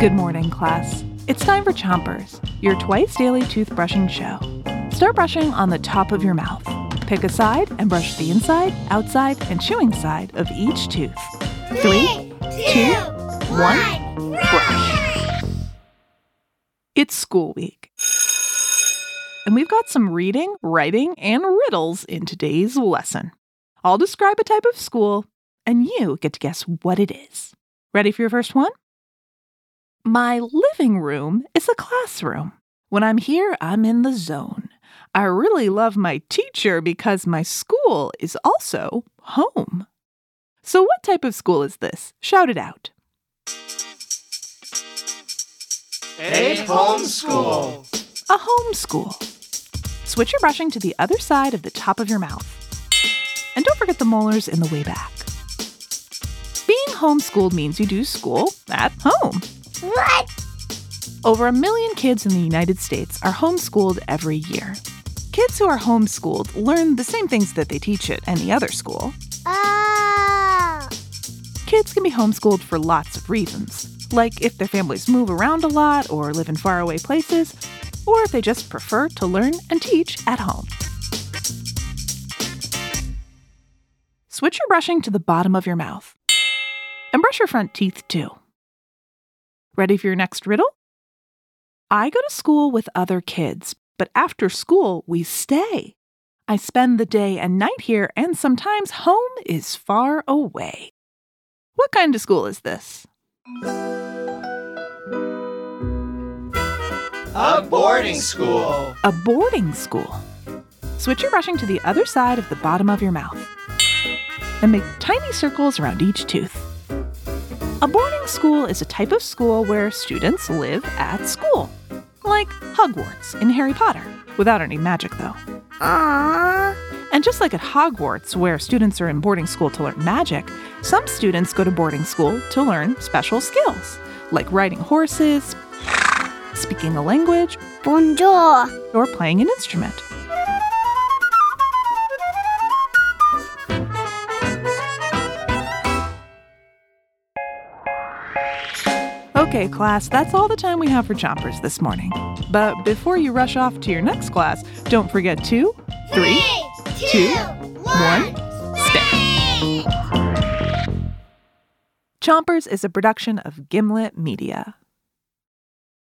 Good morning, class. It's time for Chompers, your twice daily toothbrushing show. Start brushing on the top of your mouth. Pick a side and brush the inside, outside, and chewing side of each tooth. Three, two, one, brush. It's school week. And we've got some reading, writing, and riddles in today's lesson. I'll describe a type of school, and you get to guess what it is. Ready for your first one? My living room is a classroom. When I'm here, I'm in the zone. I really love my teacher because my school is also home. So, what type of school is this? Shout it out. A homeschool. A home school. Switch your brushing to the other side of the top of your mouth. And don't forget the molars in the way back. Homeschooled means you do school at home. What? Over a million kids in the United States are homeschooled every year. Kids who are homeschooled learn the same things that they teach at any other school. Oh. Kids can be homeschooled for lots of reasons, like if their families move around a lot or live in faraway places, or if they just prefer to learn and teach at home. Switch your brushing to the bottom of your mouth. Brush your front teeth too. Ready for your next riddle? I go to school with other kids, but after school, we stay. I spend the day and night here, and sometimes home is far away. What kind of school is this? A boarding school. A boarding school. Switch your brushing to the other side of the bottom of your mouth. And make tiny circles around each tooth. A boarding school is a type of school where students live at school, like Hogwarts in Harry Potter, without any magic though. Aww. And just like at Hogwarts, where students are in boarding school to learn magic, some students go to boarding school to learn special skills, like riding horses, speaking a language, Bonjour. or playing an instrument. Okay, class, that's all the time we have for Chompers this morning. But before you rush off to your next class, don't forget to three, two, one, stay. Chompers is a production of Gimlet Media.